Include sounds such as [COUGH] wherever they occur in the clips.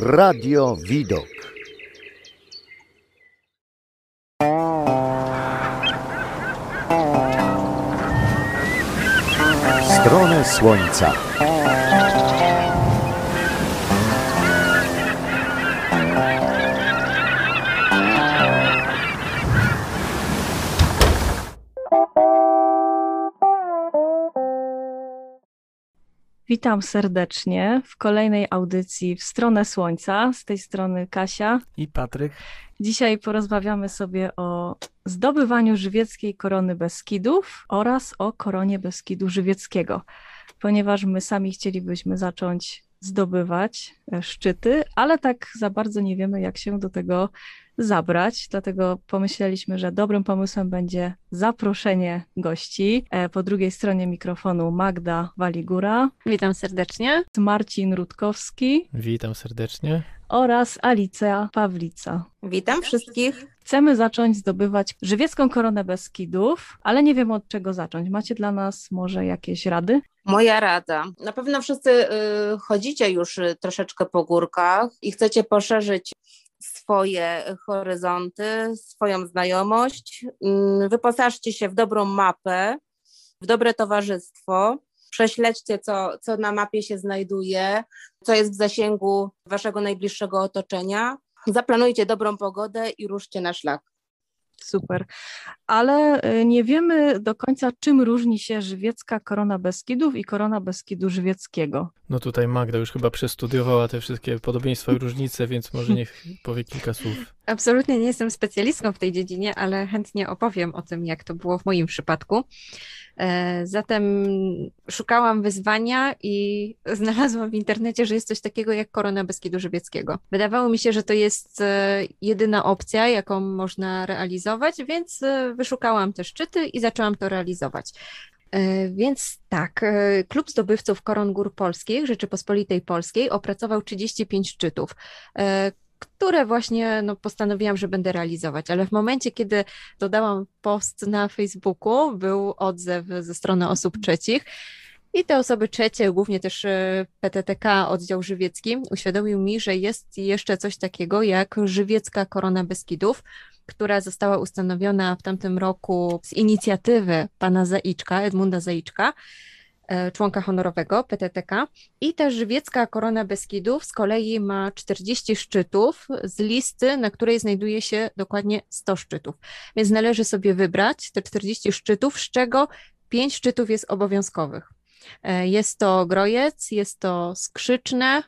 Radio Widok. Stronę Słońca. Witam serdecznie w kolejnej audycji w stronę Słońca. Z tej strony Kasia. I Patryk. Dzisiaj porozmawiamy sobie o zdobywaniu żywieckiej korony Beskidów oraz o koronie Beskidu Żywieckiego, ponieważ my sami chcielibyśmy zacząć zdobywać e, szczyty, ale tak za bardzo nie wiemy, jak się do tego zabrać. Dlatego pomyśleliśmy, że dobrym pomysłem będzie zaproszenie gości. E, po drugiej stronie mikrofonu Magda Waligura. Witam serdecznie. Marcin Rutkowski. Witam serdecznie. Oraz Alicja Pawlica. Witam wszystkich. Chcemy zacząć zdobywać żywiecką koronę Beskidów, ale nie wiem od czego zacząć. Macie dla nas może jakieś rady? Moja rada. Na pewno wszyscy y, chodzicie już y, troszeczkę po górkach i chcecie poszerzyć swoje horyzonty, swoją znajomość. Mm, wyposażcie się w dobrą mapę, w dobre towarzystwo. Prześledźcie, co, co na mapie się znajduje, co jest w zasięgu waszego najbliższego otoczenia. Zaplanujcie dobrą pogodę i ruszcie na szlak. Super. Ale y, nie wiemy do końca, czym różni się żywiecka korona Beskidów i korona Beskidu żywieckiego. No tutaj Magda już chyba przestudiowała te wszystkie podobieństwa i różnice, więc może niech [LAUGHS] powie kilka słów. Absolutnie nie jestem specjalistką w tej dziedzinie, ale chętnie opowiem o tym, jak to było w moim przypadku. E, zatem szukałam wyzwania i [LAUGHS] znalazłam w internecie, że jest coś takiego jak korona Beskidu Żywieckiego. Wydawało mi się, że to jest e, jedyna opcja, jaką można realizować, więc e, wyszukałam te szczyty i zaczęłam to realizować. Więc tak, Klub Zdobywców Koron Gór Polskich Rzeczypospolitej Polskiej opracował 35 szczytów które właśnie no, postanowiłam, że będę realizować, ale w momencie, kiedy dodałam post na Facebooku, był odzew ze strony osób trzecich. I te osoby trzecie, głównie też e, PTTK, oddział żywiecki, uświadomił mi, że jest jeszcze coś takiego jak żywiecka korona Beskidów, która została ustanowiona w tamtym roku z inicjatywy pana Zaiczka, Edmunda Zaiczka, członka honorowego PTTK i ta żywiecka korona Beskidów z kolei ma 40 szczytów z listy, na której znajduje się dokładnie 100 szczytów. Więc należy sobie wybrać te 40 szczytów, z czego 5 szczytów jest obowiązkowych. E, jest to Grojec, jest to Skrzyczne,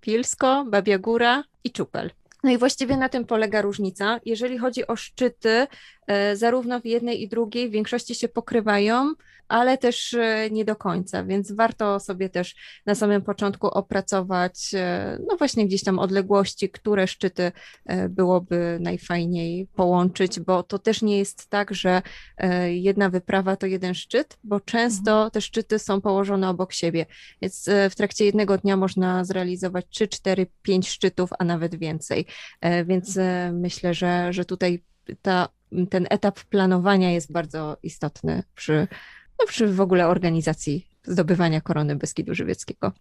Pilsko, Babia Góra i Czupel. No i właściwie na tym polega różnica. Jeżeli chodzi o szczyty, e, zarówno w jednej i drugiej w większości się pokrywają, ale też e, nie do końca, więc warto sobie też na samym początku opracować, e, no właśnie gdzieś tam odległości, które szczyty byłoby najfajniej połączyć, bo to też nie jest tak, że jedna wyprawa to jeden szczyt, bo często mhm. te szczyty są położone obok siebie, więc w trakcie jednego dnia można zrealizować 3, 4, 5 szczytów, a nawet więcej. E, więc e, myślę, że, że tutaj ta, ten etap planowania jest bardzo istotny przy, no przy w ogóle organizacji zdobywania korony Beskidu Żywieckiego.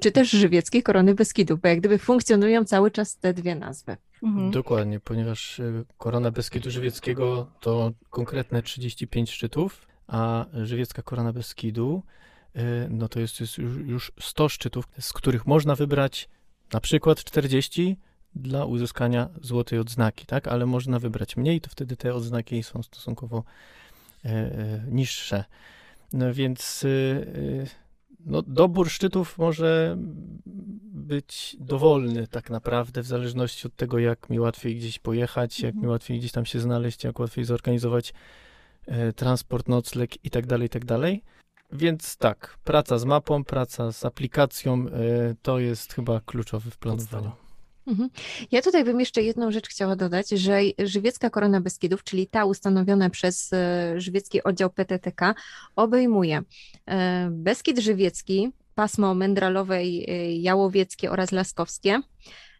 Czy też żywieckiej korony Beskidu, bo jak gdyby funkcjonują cały czas te dwie nazwy. Mhm. Dokładnie, ponieważ e, korona Beskidu Żywieckiego to konkretne 35 szczytów, a żywiecka korona Beskidu no to jest, jest już 100 szczytów, z których można wybrać na przykład 40 dla uzyskania złotej odznaki, tak? Ale można wybrać mniej, to wtedy te odznaki są stosunkowo e, e, niższe. No więc e, no, dobór szczytów może być dowolny tak naprawdę, w zależności od tego, jak mi łatwiej gdzieś pojechać, jak mi mhm. łatwiej gdzieś tam się znaleźć, jak łatwiej zorganizować e, transport, nocleg i tak dalej, tak dalej. Więc tak, praca z mapą, praca z aplikacją to jest chyba kluczowy w planowaniu. Mhm. Ja tutaj bym jeszcze jedną rzecz chciała dodać, że Żywiecka Korona Beskidów, czyli ta ustanowiona przez e, Żywiecki Oddział PTTK, obejmuje e, Beskid Żywiecki, pasmo Mędralowe, Jałowieckie oraz Laskowskie.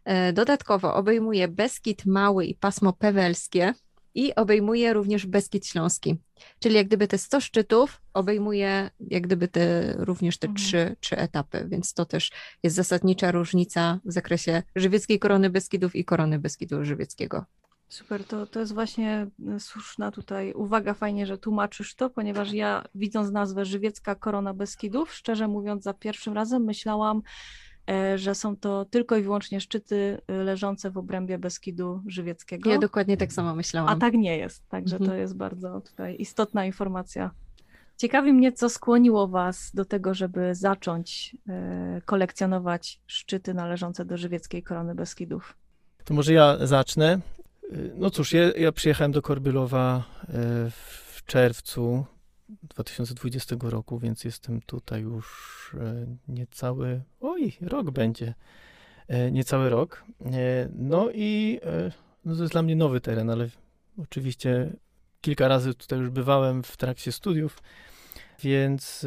E, dodatkowo obejmuje Beskid Mały i pasmo Pewelskie, i obejmuje również Beskid Śląski. Czyli jak gdyby te 100 szczytów obejmuje jak gdyby te, również te Mhm. trzy, trzy etapy, więc to też jest zasadnicza różnica w zakresie żywieckiej korony Beskidów i korony Beskidu żywieckiego. Super, to, to jest właśnie e, słuszna tutaj uwaga, fajnie, że tłumaczysz to, ponieważ ja widząc nazwę Żywiecka Korona Beskidów, szczerze mówiąc za pierwszym razem myślałam, że są to tylko i wyłącznie szczyty e, leżące w obrębie Beskidu Żywieckiego. Ja dokładnie tak samo myślałam. A tak nie jest, także Mhm. to jest bardzo tutaj istotna informacja. Ciekawi mnie, co skłoniło Was do tego, żeby zacząć e, kolekcjonować szczyty należące do Żywieckiej Korony Beskidów. To może ja zacznę. No cóż, ja, ja przyjechałem do Korbylowa w czerwcu 2020 roku, więc jestem tutaj już y, niecały, oj, rok będzie, y, niecały rok. Y, No i no to jest dla mnie nowy teren, ale oczywiście kilka razy tutaj już bywałem w trakcie studiów, więc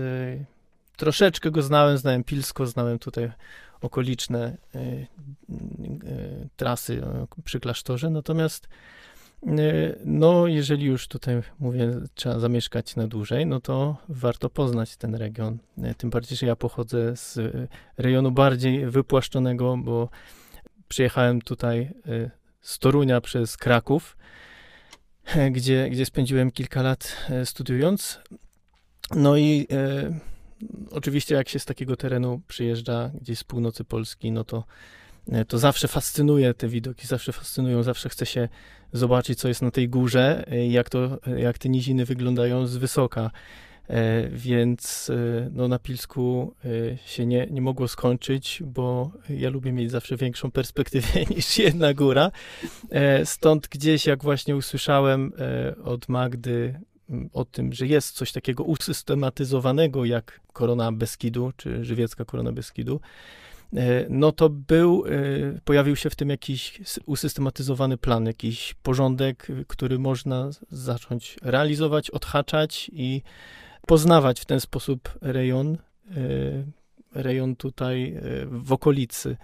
troszeczkę go znałem, znałem Pilsko, znałem tutaj okoliczne trasy przy klasztorze, natomiast no, jeżeli już tutaj mówię, trzeba zamieszkać na dłużej, no to warto poznać ten region. Y, Tym bardziej, że ja pochodzę z rejonu bardziej wypłaszczonego, bo przyjechałem tutaj y, z Torunia przez Kraków, e, gdzie, gdzie spędziłem kilka lat e, studiując. No i e, oczywiście jak się z takiego terenu przyjeżdża gdzieś z północy Polski, no to, e, to zawsze fascynuje te widoki, zawsze fascynują, zawsze chce się zobaczyć, co jest na tej górze, e, jak, to, jak te niziny wyglądają z wysoka. E, Więc e, no, na Pilsku e, się nie, nie mogło skończyć, bo ja lubię mieć zawsze większą perspektywę [LAUGHS] niż jedna góra. E, Stąd gdzieś, jak właśnie usłyszałem e, od Magdy o tym, że jest coś takiego usystematyzowanego jak korona Beskidu, czy żywiecka korona Beskidu, e, no to był, e, pojawił się w tym jakiś usystematyzowany plan, jakiś porządek, y, który można zacząć realizować, odhaczać i poznawać w ten sposób rejon, e, rejon tutaj e, w okolicy.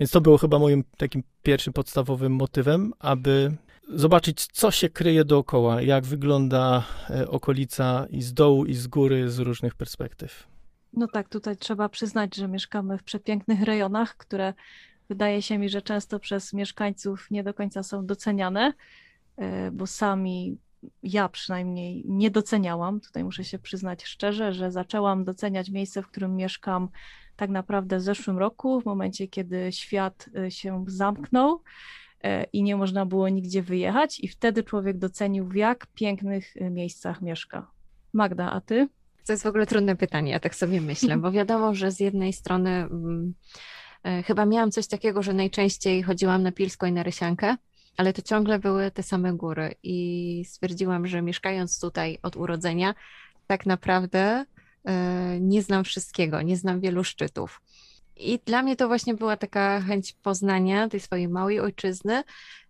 Więc to było chyba moim takim pierwszym podstawowym motywem, aby zobaczyć, co się kryje dookoła, jak wygląda e, okolica i z dołu, i z góry, z różnych perspektyw. No tak, tutaj trzeba przyznać, że mieszkamy w przepięknych rejonach, które wydaje się mi, że często przez mieszkańców nie do końca są doceniane, e, bo sami ja przynajmniej nie doceniałam. Tutaj muszę się przyznać szczerze, że zaczęłam doceniać miejsce, w którym mieszkam tak naprawdę w zeszłym roku, w momencie, kiedy świat e, się zamknął e, i nie można było nigdzie wyjechać, i wtedy człowiek docenił, w jak pięknych miejscach mieszka. Magda, a ty? To jest w ogóle trudne pytanie, ja tak sobie myślę, bo wiadomo, że z jednej strony mm, e, chyba miałam coś takiego, że najczęściej chodziłam na Pilsko i na Rysiankę, ale to ciągle były te same góry i stwierdziłam, że mieszkając tutaj od urodzenia, tak naprawdę e, nie znam wszystkiego, nie znam wielu szczytów. I dla mnie to właśnie była taka chęć poznania tej swojej małej ojczyzny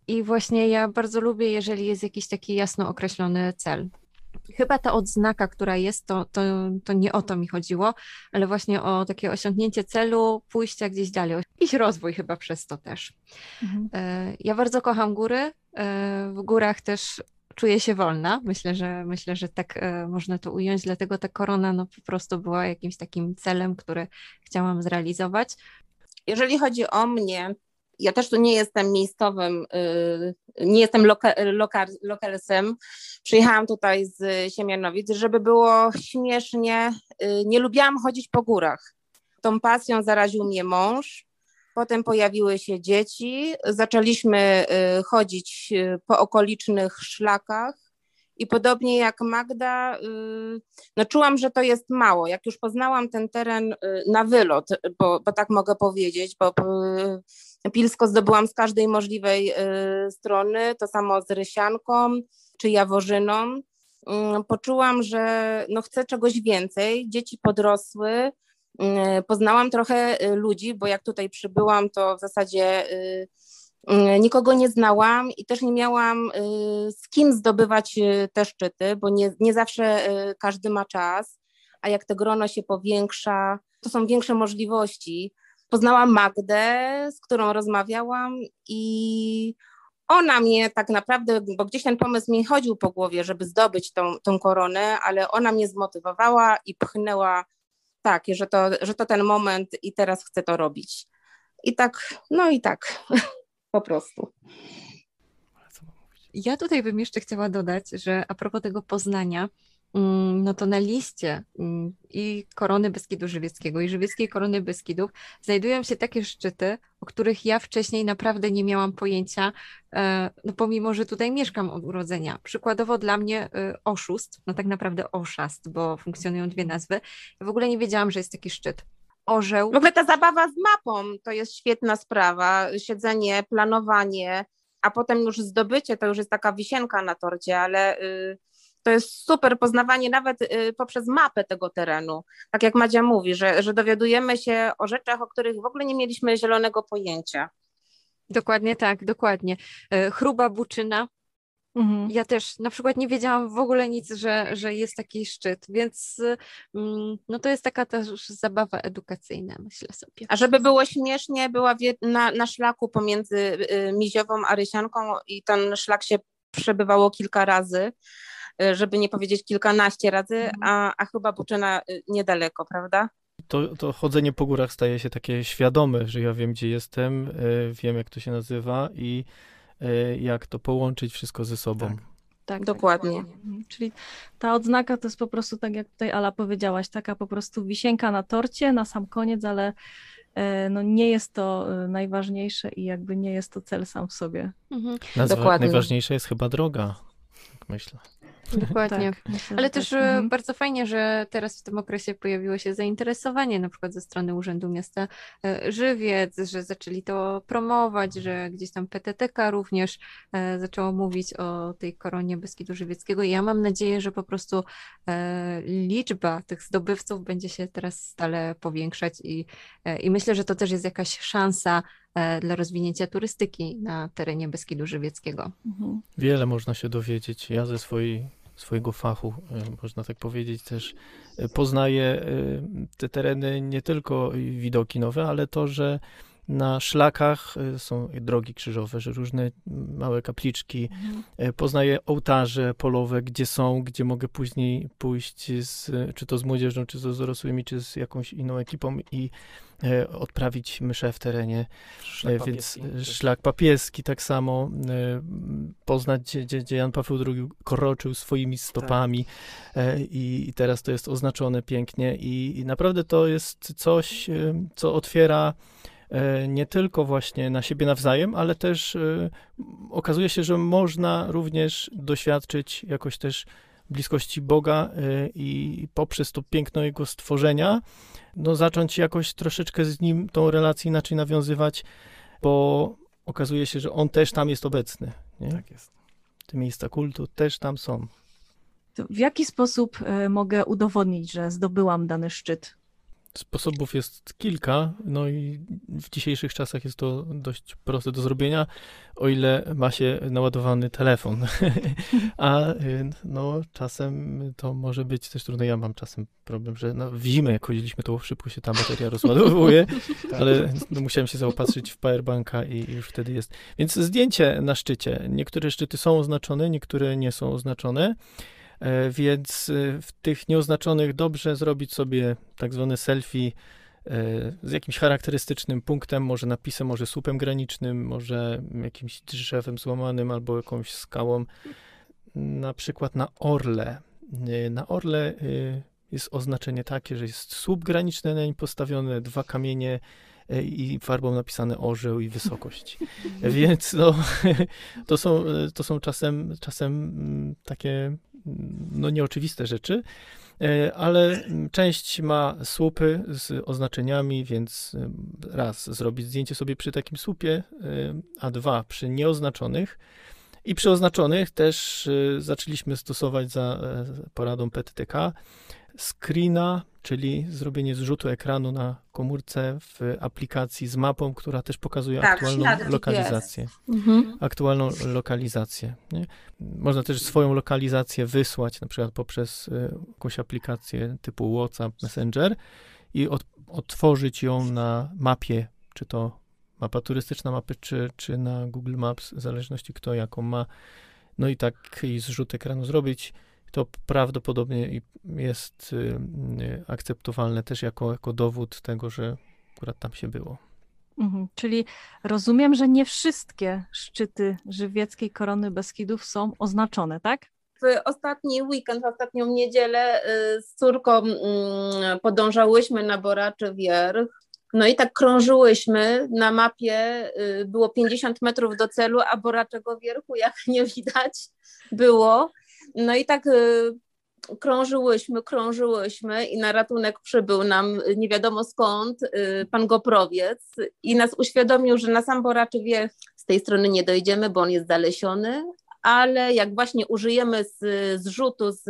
i właśnie ja bardzo lubię, jeżeli jest jakiś taki jasno określony cel. Chyba ta odznaka, która jest, to, to, to nie o to mi chodziło, ale właśnie o takie osiągnięcie celu, pójścia gdzieś dalej, jakiś rozwój chyba przez to też. E, Ja bardzo kocham góry. e, W górach też czuję się wolna. Myślę, że myślę, że tak e, można to ująć, dlatego ta korona no, po prostu była jakimś takim celem, który chciałam zrealizować. Jeżeli chodzi o mnie, ja też tu nie jestem miejscowym, y, nie jestem loka, loka, lokalsem. Przyjechałam tutaj z Siemianowic, żeby było śmiesznie. y, Nie lubiłam chodzić po górach. Tą pasją zaraził mnie mąż. Potem pojawiły się dzieci. Zaczęliśmy y, chodzić po okolicznych szlakach. I podobnie jak Magda, y, no czułam, że to jest mało. Jak już poznałam ten teren y, na wylot, bo, bo tak mogę powiedzieć, bo y, Pilsko zdobyłam z każdej możliwej strony, to samo z Rysianką czy Jaworzyną. Mm, Poczułam, że no chcę czegoś więcej. Dzieci podrosły, y, poznałam trochę ludzi, bo jak tutaj przybyłam, to w zasadzie nikogo nie znałam i też nie miałam y, z kim zdobywać y, te szczyty, bo nie, nie zawsze y, każdy ma czas, a jak to grono się powiększa, to są większe możliwości. Poznałam Magdę, z którą rozmawiałam i ona mnie tak naprawdę, bo gdzieś ten pomysł mi chodził po głowie, żeby zdobyć tą, tą koronę, ale ona mnie zmotywowała i pchnęła tak, że to, że to ten moment i teraz chcę to robić. I tak, no i tak, [LAUGHS] po prostu. Ja tutaj bym jeszcze chciała dodać, że a propos tego Poznania, mm, no to na liście mm, i Korony Beskidu Żywieckiego i Żywieckiej Korony Beskidów znajdują się takie szczyty, o których ja wcześniej naprawdę nie miałam pojęcia, e, no pomimo, że tutaj mieszkam od urodzenia. Przykładowo dla mnie e, Oszust, no tak naprawdę Oszast, bo funkcjonują dwie nazwy. Ja w ogóle nie wiedziałam, że jest taki szczyt. Orzeł. W ogóle ta zabawa z mapą to jest świetna sprawa. Siedzenie, planowanie, a potem już zdobycie to już jest taka wisienka na torcie, ale y, to jest super poznawanie nawet y, poprzez mapę tego terenu. Tak jak Madzia mówi, że, że dowiadujemy się o rzeczach, o których w ogóle nie mieliśmy zielonego pojęcia. Dokładnie tak, dokładnie. E, Chruba Buczyna. Mhm. Ja też na przykład nie wiedziałam w ogóle nic, że, że jest taki szczyt, więc mm, no to jest taka też zabawa edukacyjna, myślę sobie. A żeby było śmiesznie, była na, na szlaku pomiędzy y, Miziową a Rysianką i ten szlak się przebywało kilka razy, y, żeby nie powiedzieć kilkanaście razy, Mhm. a, a chyba Buczyna y, niedaleko, prawda? To, to chodzenie po górach staje się takie świadome, że ja wiem, gdzie jestem, wiem, jak to się nazywa i jak to połączyć wszystko ze sobą. Tak, tak, Dokładnie. Mhm. Czyli ta odznaka to jest po prostu, tak jak tutaj Ala powiedziałaś, taka po prostu wisienka na torcie na sam koniec, ale e, no nie jest to e, najważniejsze i jakby nie jest to cel sam w sobie. Mhm, Nazwa, Dokładnie. najważniejsza jest chyba droga, tak myślę. Dokładnie. Tak, myślę, Ale też tak. e, Mhm. bardzo fajnie, że teraz w tym okresie pojawiło się zainteresowanie na przykład ze strony Urzędu Miasta e, Żywiec, że zaczęli to promować, że gdzieś tam PTTK również e, zaczęło mówić o tej koronie Beskidu Żywieckiego i ja mam nadzieję, że po prostu liczba tych zdobywców będzie się teraz stale powiększać i, i myślę, że to też jest jakaś szansa dla rozwinięcia turystyki na terenie Beskidu Żywieckiego. Mhm. Wiele można się dowiedzieć. Ja ze swojej, swojego fachu, y, można tak powiedzieć, też y, poznaję y, te tereny nie tylko widoki nowe, ale to, że na szlakach y, są drogi krzyżowe, że różne małe kapliczki. Mhm. Y, Poznaję ołtarze polowe, gdzie są, gdzie mogę później pójść z, czy to z młodzieżą, czy z dorosłymi, czy z jakąś inną ekipą i e, odprawić mszę w terenie. Szlak E, Więc papieski. e, szlak papieski tak samo, poznać, gdzie, gdzie, Jan Paweł II kroczył swoimi stopami e, i, i teraz to jest oznaczone pięknie i, i naprawdę to jest coś, co otwiera nie tylko właśnie na siebie nawzajem, ale też e, okazuje się, że można również doświadczyć jakoś też bliskości Boga e, i poprzez to piękno Jego stworzenia, no zacząć jakoś troszeczkę z Nim tą relację inaczej nawiązywać, bo okazuje się, że On też tam jest obecny. Nie? Tak jest. Te miejsca kultu też tam są. To w jaki sposób e, mogę udowodnić, że zdobyłam dany szczyt? Sposobów jest kilka, no i w dzisiejszych czasach jest to dość proste do zrobienia, o ile ma się naładowany telefon. [LAUGHS] A y, no, czasem to może być też trudne. Ja mam czasem problem, że no, w zimę, jak chodziliśmy, to szybko się ta bateria rozładowuje, [LAUGHS] ale no, musiałem się zaopatrzyć w powerbanka i już wtedy jest. Więc zdjęcie na szczycie. Niektóre szczyty są oznaczone, niektóre nie są oznaczone. E, Więc e, w tych nieoznaczonych dobrze zrobić sobie tak zwane selfie e, z jakimś charakterystycznym punktem, może napisem, może słupem granicznym, może jakimś drzewem złamanym albo jakąś skałą. Na przykład na Orle. Na Orle jest oznaczenie takie, że jest słup graniczny na nim postawione, dwa kamienie i farbą napisane orzeł i wysokość. [LAUGHS] Więc no, [LAUGHS] to są, to są czasem, czasem mm, takie no, nieoczywiste rzeczy, e, ale część ma słupy z oznaczeniami, więc em, raz zrobić zdjęcie sobie przy takim słupie, e, a dwa przy nieoznaczonych. I przy oznaczonych też e, zaczęliśmy stosować za e, poradą PTTK screena, czyli zrobienie zrzutu ekranu na komórce w aplikacji z mapą, która też pokazuje Tak, aktualną lokalizację Mhm. aktualną lokalizację. Nie? Można też swoją lokalizację wysłać, na przykład poprzez y, jakąś aplikację typu WhatsApp, Messenger i od, otworzyć ją na mapie, czy to mapa turystyczna mapy, czy, czy na Google Maps, w zależności kto jaką ma. No i taki zrzut ekranu zrobić, to prawdopodobnie jest y, y, akceptowalne też jako, jako dowód tego, że akurat tam się było. Mhm. Czyli rozumiem, że nie wszystkie szczyty żywieckiej korony Beskidów są oznaczone, tak? w ostatni weekend, w ostatnią niedzielę y, z córką mm, podążałyśmy na Boraczy Wierch. No i tak krążyłyśmy, na mapie było 50 metrów do celu, a Boraczego Wierchu jak nie widać było. No i tak y, krążyłyśmy, krążyłyśmy i na ratunek przybył nam nie wiadomo skąd pan Goprowiec i nas uświadomił, że na sam Boraczy Wierch z tej strony nie dojdziemy, bo on jest zalesiony, ale jak właśnie użyjemy z, zrzutu z,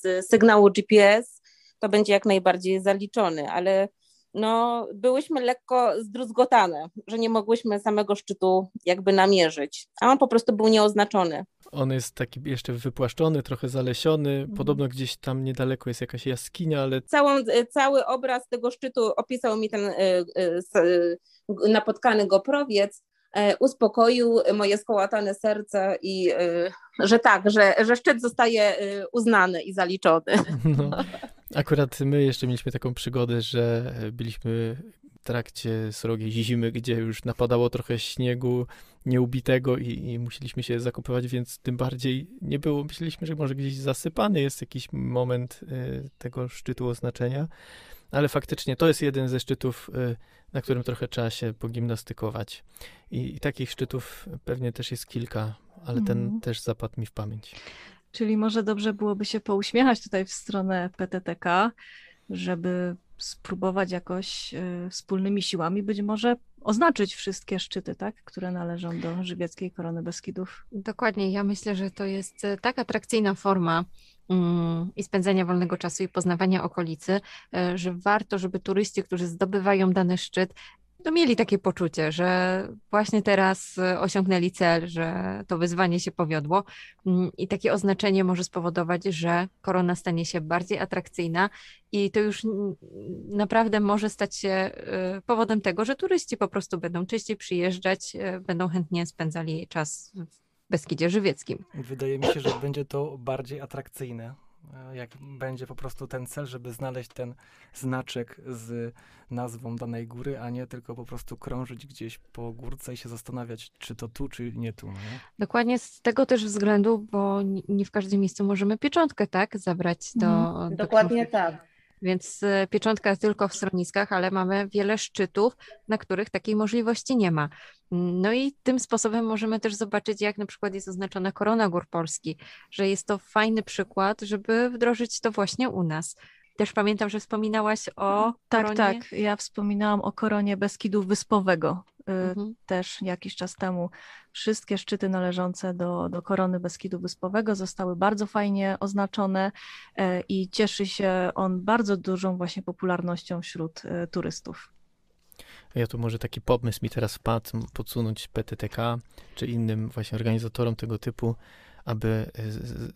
z sygnału GPS, to będzie jak najbardziej zaliczony, ale no, byłyśmy lekko zdruzgotane, że nie mogłyśmy samego szczytu jakby namierzyć, a on po prostu był nieoznaczony. On jest taki jeszcze wypłaszczony, trochę zalesiony, mhm. podobno gdzieś tam niedaleko jest jakaś jaskinia, ale... Całą, cały obraz tego szczytu opisał mi ten y, y, napotkany goprowiec, E, uspokoił moje skołatane serce i e, że tak, że, że szczyt zostaje e, uznany i zaliczony. [LAUGHS] No, akurat my jeszcze mieliśmy taką przygodę, że byliśmy w trakcie srogiej zimy, gdzie już napadało trochę śniegu nieubitego i, i musieliśmy się zakopywać, więc tym bardziej nie było, myśleliśmy, że może gdzieś zasypany jest jakiś moment tego szczytu oznaczenia, ale faktycznie to jest jeden ze szczytów na którym trochę trzeba się pogimnastykować. I, i takich szczytów pewnie też jest kilka, ale ten mhm. też zapadł mi w pamięć. Czyli może dobrze byłoby się pouśmiechać tutaj w stronę PTTK, żeby spróbować jakoś y, wspólnymi siłami być może oznaczyć wszystkie szczyty, tak, które należą do żywieckiej korony Beskidów. Dokładnie. Ja myślę, że to jest e, tak atrakcyjna forma Mm, i spędzania wolnego czasu i poznawania okolicy, e, że warto, żeby turyści, którzy zdobywają dany szczyt, to mieli takie poczucie, że właśnie teraz e, osiągnęli cel, że to wyzwanie się powiodło mm, i takie oznaczenie może spowodować, że korona stanie się bardziej atrakcyjna i to już naprawdę może stać się e, powodem tego, że turyści po prostu będą częściej przyjeżdżać, będą chętnie spędzali czas w Beskidzie Żywieckim. Wydaje mi się, że będzie to bardziej atrakcyjne, e, jak będzie po prostu ten cel, żeby znaleźć ten znaczek z nazwą danej góry, a nie tylko po prostu krążyć gdzieś po górce i się zastanawiać, czy to tu, czy nie tu. Nie? Dokładnie z tego też względu, bo nie w każdym miejscu możemy pieczątkę, tak, zabrać do... Mhm. do Dokładnie tak. Więc e, pieczątka tylko w schroniskach, ale mamy wiele szczytów, na których takiej możliwości nie ma. No i tym sposobem możemy też zobaczyć, jak na przykład jest oznaczona korona gór Polski, że jest to fajny przykład, żeby wdrożyć to właśnie u nas. Też pamiętam, że wspominałaś o. Tak, koronie... tak. Ja wspominałam o koronie Beskidu Wyspowego. Y, mhm. Też jakiś czas temu. Wszystkie szczyty należące do, do korony Beskidu Wyspowego zostały bardzo fajnie oznaczone y, i cieszy się on bardzo dużą właśnie popularnością wśród y, turystów. Ja tu może taki pomysł mi teraz wpadł, podsunąć PTTK czy innym właśnie organizatorom tego typu, aby e,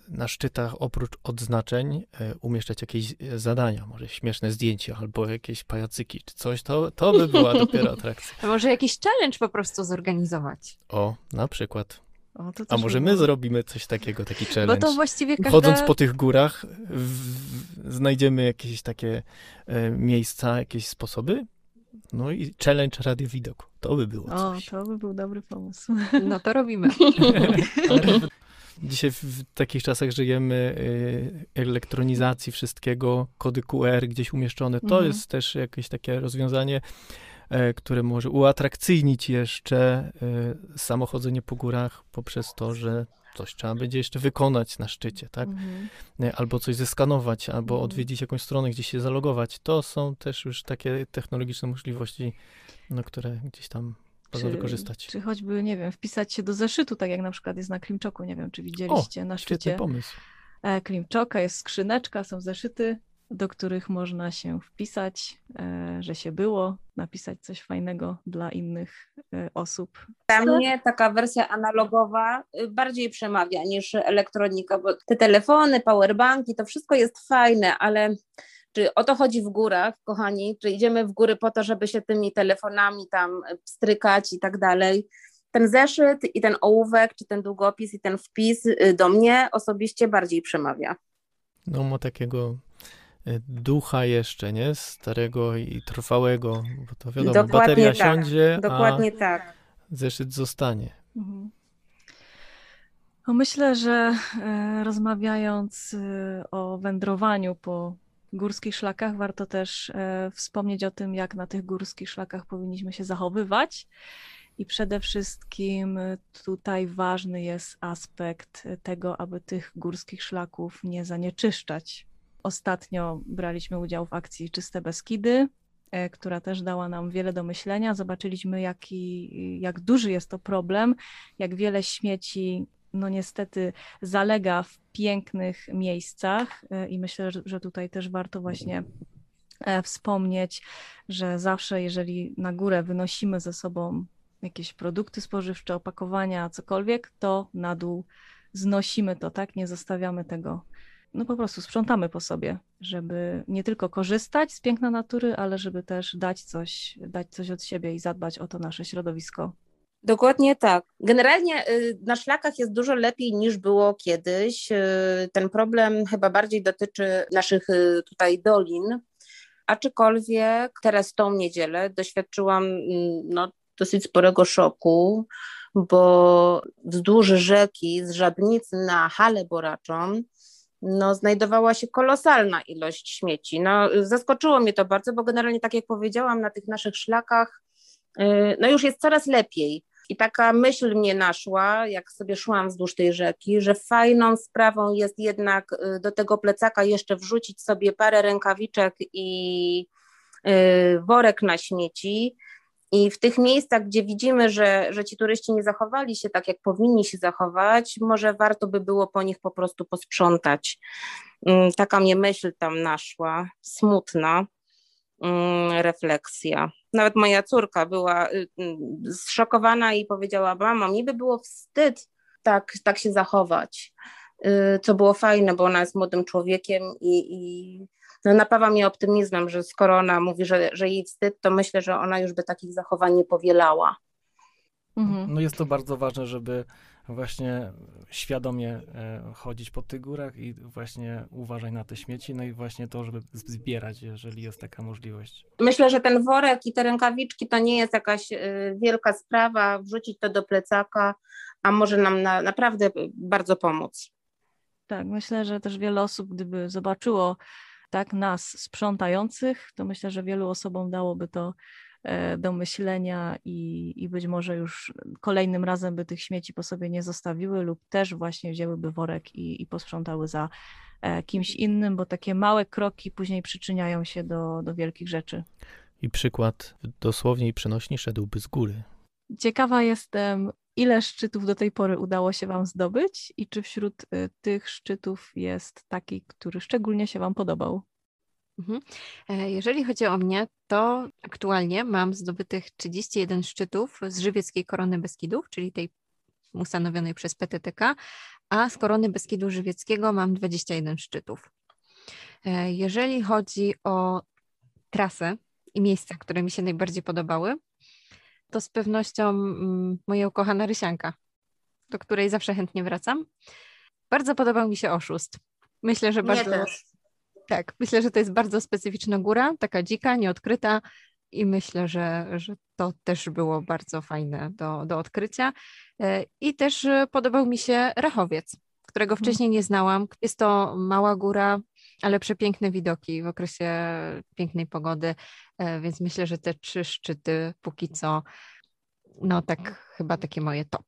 na szczytach oprócz odznaczeń e, umieszczać jakieś e, zadania, może śmieszne zdjęcia albo jakieś pajacyki czy coś, to, to by była [LAUGHS] dopiero atrakcja. A może jakiś challenge po prostu zorganizować? O, na przykład. O, A może my zrobimy coś takiego, taki challenge? Bo to właściwie każda... Chodząc po tych górach, w, znajdziemy jakieś takie e, miejsca, jakieś sposoby no i challenge Radio Widok. To by było coś. O, to by był dobry pomysł. No to robimy. [LAUGHS] [LAUGHS] Dzisiaj w takich czasach żyjemy y, elektronizacji wszystkiego, kody QR gdzieś umieszczone. To mhm. jest też jakieś takie rozwiązanie, e, które może uatrakcyjnić jeszcze e, samochodzenie po górach poprzez to, że coś trzeba będzie jeszcze wykonać na szczycie, tak? Mhm. Albo coś zeskanować, albo mhm. odwiedzić jakąś stronę, gdzieś się zalogować. To są też już takie technologiczne możliwości, no, które gdzieś tam można wykorzystać. Czy choćby, nie wiem, wpisać się do zeszytu, tak jak na przykład jest na Klimczoku, nie wiem, czy widzieliście o, na szczycie. pomysł. E, Klimczoka, jest skrzyneczka, są zeszyty, do których można się wpisać, e, że się było, napisać coś fajnego dla innych e, osób. Dla mnie taka wersja analogowa y, bardziej przemawia niż elektronika, bo te telefony, powerbanki, to wszystko jest fajne, ale Czy o to chodzi w górach, kochani? Czy idziemy w góry po to, żeby się tymi telefonami tam strykać i tak dalej? Ten zeszyt i ten ołówek, czy ten długopis i ten wpis y, do mnie osobiście bardziej przemawia. No ma takiego e, ducha jeszcze, nie? Starego i trwałego, bo to wiadomo, Dokładnie bateria tak, siądzie, Dokładnie a tak. zeszyt zostanie. Mhm. No myślę, że e, rozmawiając o wędrowaniu po górskich szlakach, warto też e, wspomnieć o tym, jak na tych górskich szlakach powinniśmy się zachowywać. I przede wszystkim e, tutaj ważny jest aspekt tego, aby tych górskich szlaków nie zanieczyszczać. Ostatnio braliśmy udział w akcji Czyste Beskidy, e, która też dała nam wiele do myślenia. Zobaczyliśmy, jaki, jak duży jest to problem, jak wiele śmieci, no niestety, zalega w pięknych miejscach. e, I myślę, że, tutaj też warto właśnie e, wspomnieć, że zawsze, jeżeli na górę wynosimy ze sobą jakieś produkty spożywcze, opakowania, cokolwiek, to na dół znosimy to, tak? Nie zostawiamy tego. No po prostu sprzątamy po sobie, żeby nie tylko korzystać z piękna natury, ale żeby też dać coś, dać coś od siebie i zadbać o to nasze środowisko. Dokładnie tak. Generalnie y, na szlakach jest dużo lepiej niż było kiedyś. Y, Ten problem chyba bardziej dotyczy naszych y, tutaj dolin, aczkolwiek teraz tą niedzielę doświadczyłam mm, no, dosyć sporego szoku, bo wzdłuż rzeki z Żabnicy na Halę Boraczą no, znajdowała się kolosalna ilość śmieci. No, zaskoczyło mnie to bardzo, bo generalnie, tak jak powiedziałam, na tych naszych szlakach no już jest coraz lepiej. I taka myśl mnie naszła, jak sobie szłam wzdłuż tej rzeki, że fajną sprawą jest jednak y, do tego plecaka jeszcze wrzucić sobie parę rękawiczek i y, worek na śmieci. I w tych miejscach, gdzie widzimy, że, że ci turyści nie zachowali się tak, jak powinni się zachować, może warto by było po nich po prostu posprzątać. Mm, Taka mnie myśl tam naszła, smutna mm, refleksja. Nawet moja córka była y, y, zszokowana i powiedziała: Mamo, mi by było wstyd tak, tak się zachować. Y, Co było fajne, bo ona jest młodym człowiekiem i, i no, napawa mnie optymizmem, że skoro ona mówi, że, że jej wstyd, to myślę, że ona już by takich zachowań nie powielała. Mhm. No jest to bardzo ważne, żeby właśnie świadomie e, chodzić po tych górach i właśnie uważać na te śmieci, no i właśnie to, żeby zbierać, jeżeli jest taka możliwość. Myślę, że ten worek i te rękawiczki to nie jest jakaś y, wielka sprawa, wrzucić to do plecaka, a może nam na, naprawdę bardzo pomóc. Tak, myślę, że też wiele osób, gdyby zobaczyło tak nas sprzątających, to myślę, że wielu osobom dałoby to e, do myślenia i, i być może już kolejnym razem by tych śmieci po sobie nie zostawiły lub też właśnie wzięłyby worek i, i posprzątały za e, kimś innym, bo takie małe kroki później przyczyniają się do, do wielkich rzeczy. I przykład dosłownie i przenośni szedłby z góry. Ciekawa jestem, ile szczytów do tej pory udało się Wam zdobyć i czy wśród y, tych szczytów jest taki, który szczególnie się Wam podobał? Mhm. E, Jeżeli chodzi o mnie, to aktualnie mam zdobytych 31 szczytów z Żywieckiej Korony Beskidów, czyli tej ustanowionej przez PTTK, a z Korony Beskidu Żywieckiego mam 21 szczytów. E, Jeżeli chodzi o trasę i miejsca, które mi się najbardziej podobały, to z pewnością mm, moja ukochana Rysianka, do której zawsze chętnie wracam. Bardzo podobał mi się oszust. Myślę, że bardzo. Tak, myślę, że to jest bardzo specyficzna góra, taka dzika, nieodkryta i myślę, że, że to też było bardzo fajne do, do odkrycia. E, I też e, podobał mi się Rachowiec, którego Mhm. wcześniej nie znałam. Jest to mała góra, ale przepiękne widoki w okresie pięknej pogody, e, więc myślę, że te trzy szczyty póki co, no tak chyba takie moje top.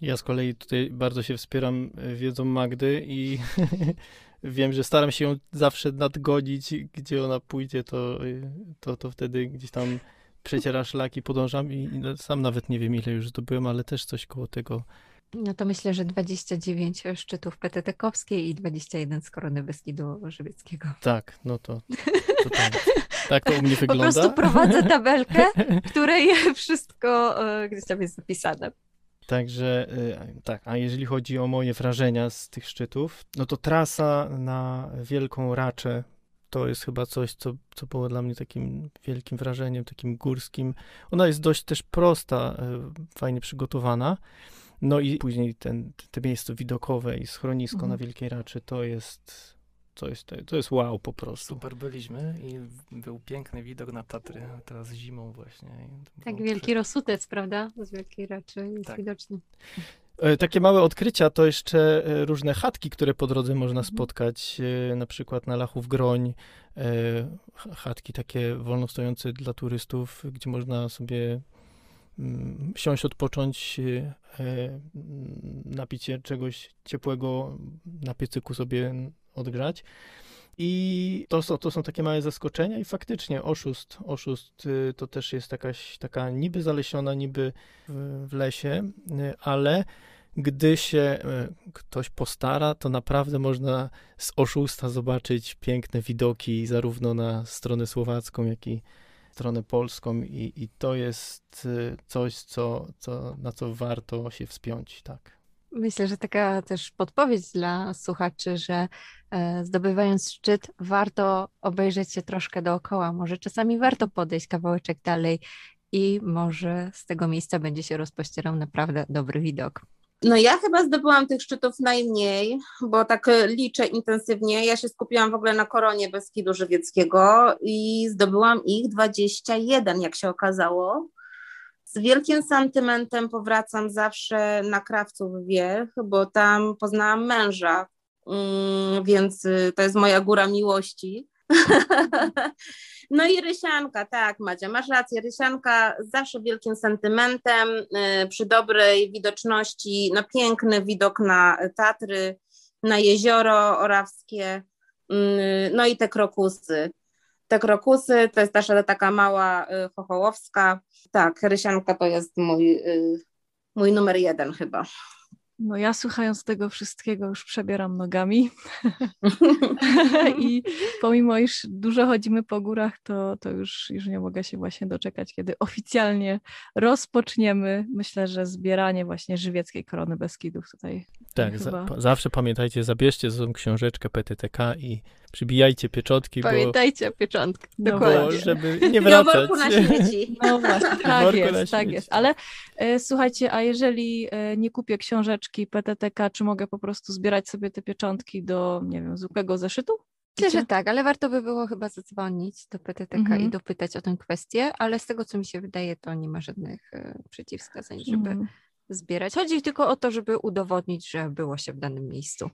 Ja z kolei tutaj bardzo się wspieram wiedzą Magdy i [LAUGHS] wiem, że staram się ją zawsze nadgonić, gdzie ona pójdzie, to, y, to, to wtedy gdzieś tam przeciera szlaki, podążam i, i no, sam nawet nie wiem, ile już zdobyłem, ale też coś koło tego. No to myślę, że 29 szczytów PTT-kowskiej i 21 z Korony Beskidu Żywieckiego. Tak, no to, to tak. Tak to u mnie Po wygląda. prostu prowadzę [LAUGHS] tabelkę, w której [LAUGHS] wszystko e, gdzieś tam jest zapisane. Także y, tak, a jeżeli chodzi o moje wrażenia z tych szczytów, no to trasa na Wielką Raczę to jest chyba coś, co, co było dla mnie takim wielkim wrażeniem, takim górskim. Ona jest dość też prosta, e, fajnie przygotowana. No i później ten, te miejsce widokowe i schronisko Mhm. na Wielkiej Raczy, to jest, to jest, to jest wow po prostu. Super byliśmy i był piękny widok na Tatry, teraz zimą właśnie. Tak, wielki rozsutec, prawda? Z wielkiej raczy jest Tak. widoczny. E, Takie małe odkrycia to jeszcze e, różne chatki, które po drodze można Mhm. spotkać, e, na przykład na Lachów Groń, ch- chatki takie wolno stojące dla turystów, gdzie można sobie mm, siąść, odpocząć, napić się czegoś ciepłego, na piecyku sobie odgrzać. I to są, to są takie małe zaskoczenia i faktycznie oszust, oszust y, to też jest jakaś taka niby zalesiona, niby w, w lesie, y, ale gdy się y, ktoś postara, to naprawdę można z oszusta zobaczyć piękne widoki zarówno na stronę słowacką, jak i stronę polską i, i to jest coś, co, co, na co warto się wspiąć, tak. Myślę, że taka też podpowiedź dla słuchaczy, że e, zdobywając szczyt, warto obejrzeć się troszkę dookoła. Może czasami warto podejść kawałeczek dalej i może z tego miejsca będzie się rozpościerał naprawdę dobry widok. No ja chyba zdobyłam tych szczytów najmniej, bo tak e, liczę intensywnie. Ja się skupiłam w ogóle na koronie Beskidu Żywieckiego i zdobyłam ich 21, jak się okazało. Z wielkim sentymentem powracam zawsze na Krawców Wiech, bo tam poznałam męża, mm, więc y, to jest moja góra miłości. [LAUGHS] No i Rysianka, tak, Madzia, masz rację. Rysianka zawsze wielkim sentymentem, y, przy dobrej widoczności, no piękny widok na Tatry, na jezioro orawskie, y, no i te krokusy. Te krokusy to jest nasza taka mała y, chochołowska. Tak, Rysianka to jest mój, y, mój numer jeden chyba. No ja słuchając tego wszystkiego już przebieram nogami [LAUGHS] i pomimo iż dużo chodzimy po górach, to, to już, już nie mogę się właśnie doczekać, kiedy oficjalnie rozpoczniemy, myślę, że zbieranie właśnie żywieckiej korony Beskidów tutaj. Tak, za, zawsze pamiętajcie, zabierzcie ze sobą książeczkę PTTK i przybijajcie pieczątki, bo, Pamiętajcie o pieczątkę. No bo Dokładnie. żeby nie [LAUGHS] wracać. worku na śmieci. No właśnie, tak na jest, tak śmieci. jest. Ale e, słuchajcie, a jeżeli e, nie kupię książeczki PTTK, czy mogę po prostu zbierać sobie te pieczątki do, nie wiem, zwykłego zeszytu? Myślę, że tak, ale warto by było chyba zadzwonić do PTTK Mhm. i dopytać o tę kwestię, ale z tego, co mi się wydaje, to nie ma żadnych e, przeciwwskazań, żeby Mhm. zbierać. Chodzi tylko o to, żeby udowodnić, że było się w danym miejscu.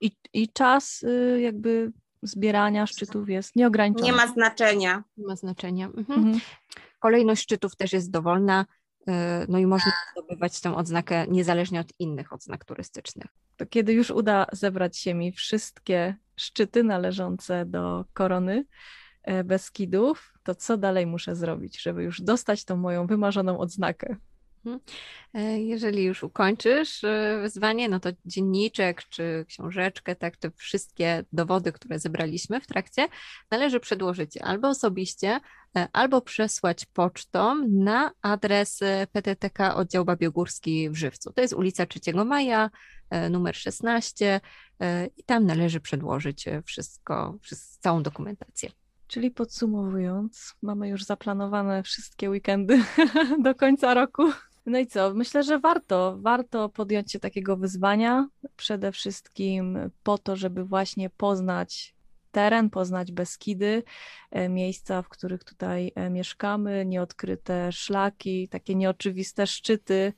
I, I czas y, jakby zbierania szczytów jest nieograniczony. Nie ma znaczenia. Nie ma znaczenia. Mhm. Mhm. Kolejność szczytów też jest dowolna, e, no i można zdobywać tę odznakę niezależnie od innych odznak turystycznych. To kiedy już uda zebrać się mi wszystkie szczyty należące do korony e, Beskidów, to co dalej muszę zrobić, żeby już dostać tą moją wymarzoną odznakę? E, Jeżeli już ukończysz e, wyzwanie, no to dzienniczek czy książeczkę, tak, te wszystkie dowody, które zebraliśmy w trakcie, należy przedłożyć albo osobiście, e, albo przesłać pocztą na adres PTTK Oddział Babiogórski w Żywcu. To jest ulica 3 Maja, numer 16 e, i tam należy przedłożyć wszystko, wszys- całą dokumentację. Czyli podsumowując, mamy już zaplanowane wszystkie weekendy [LAUGHS] do końca roku. No i co? Myślę, że warto, warto podjąć się takiego wyzwania, przede wszystkim po to, żeby właśnie poznać teren, poznać Beskidy, e, miejsca, w których tutaj e, mieszkamy, nieodkryte szlaki, takie nieoczywiste szczyty.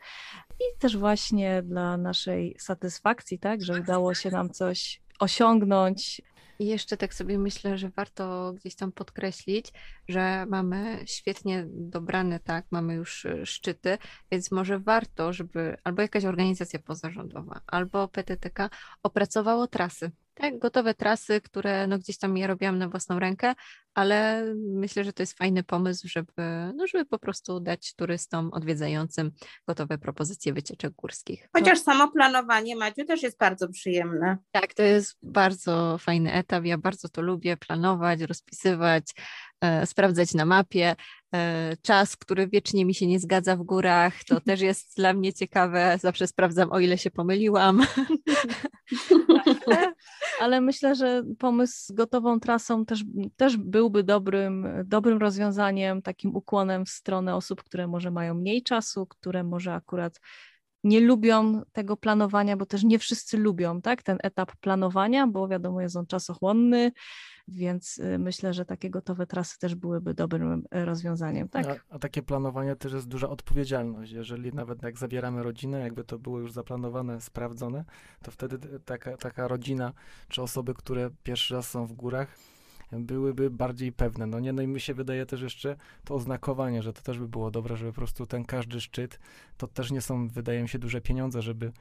I też właśnie dla naszej satysfakcji, tak, że udało się nam coś osiągnąć, I jeszcze tak sobie myślę, że warto gdzieś tam podkreślić, że mamy świetnie dobrane, tak, mamy już y, szczyty, więc może warto, żeby albo jakaś organizacja pozarządowa, albo PTTK opracowało trasy. Tak, gotowe trasy, które no gdzieś tam ja robiłam na własną rękę, ale myślę, że to jest fajny pomysł, żeby, no żeby po prostu dać turystom odwiedzającym gotowe propozycje wycieczek górskich. Chociaż samo planowanie, Maciu, też jest bardzo przyjemne. Tak, to jest bardzo fajny etap. Ja bardzo to lubię planować, rozpisywać, e, sprawdzać na mapie. E, czas, który wiecznie mi się nie zgadza w górach, to też [LAUGHS] jest dla mnie ciekawe. Zawsze sprawdzam, o ile się pomyliłam. [LAUGHS] [LAUGHS] Ale, myślę, że pomysł z gotową trasą też, też byłby dobrym, dobrym rozwiązaniem, takim ukłonem w stronę osób, które może mają mniej czasu, które może akurat nie lubią tego planowania, bo też nie wszyscy lubią tak, ten etap planowania, bo wiadomo, jest on czasochłonny, więc y, myślę, że takie gotowe trasy też byłyby dobrym y, rozwiązaniem. Tak? A, a takie planowanie też jest duża odpowiedzialność. Jeżeli nawet jak zabieramy rodzinę, jakby to było już zaplanowane, sprawdzone, to wtedy taka, taka rodzina czy osoby, które pierwszy raz są w górach, byłyby bardziej pewne. No nie, no i mi się wydaje też jeszcze to oznakowanie, że to też by było dobre, żeby po prostu ten każdy szczyt, to też nie są, wydaje mi się, duże pieniądze, żeby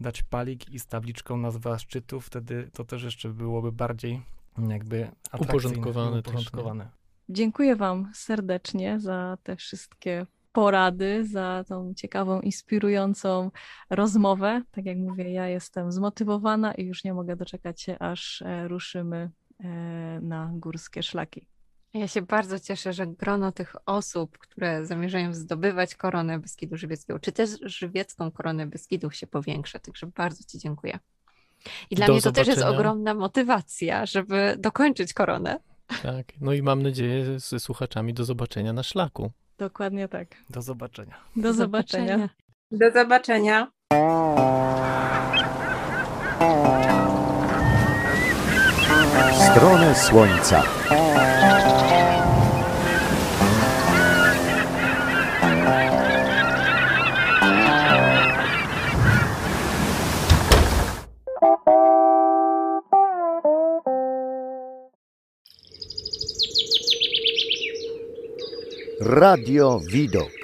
dać palik i z tabliczką nazwa szczytu, wtedy to też jeszcze byłoby bardziej jakby Uporządkowane też, uporządkowane. Dziękuję Wam serdecznie za te wszystkie porady, za tą ciekawą, inspirującą rozmowę. Tak jak mówię, ja jestem zmotywowana i już nie mogę doczekać się, aż e, ruszymy na górskie szlaki. Ja się bardzo cieszę, że grono tych osób, które zamierzają zdobywać koronę Beskidu Żywieckiego, czy też żywiecką koronę Beskidów się powiększa. Także bardzo Ci dziękuję. I dla Do mnie to też jest zobaczenia. ogromna motywacja, żeby dokończyć koronę. Tak. No i mam nadzieję ze słuchaczami do zobaczenia na szlaku. Dokładnie tak. Do zobaczenia. Do zobaczenia. Do zobaczenia. Stronę Słońca. Radio Widok.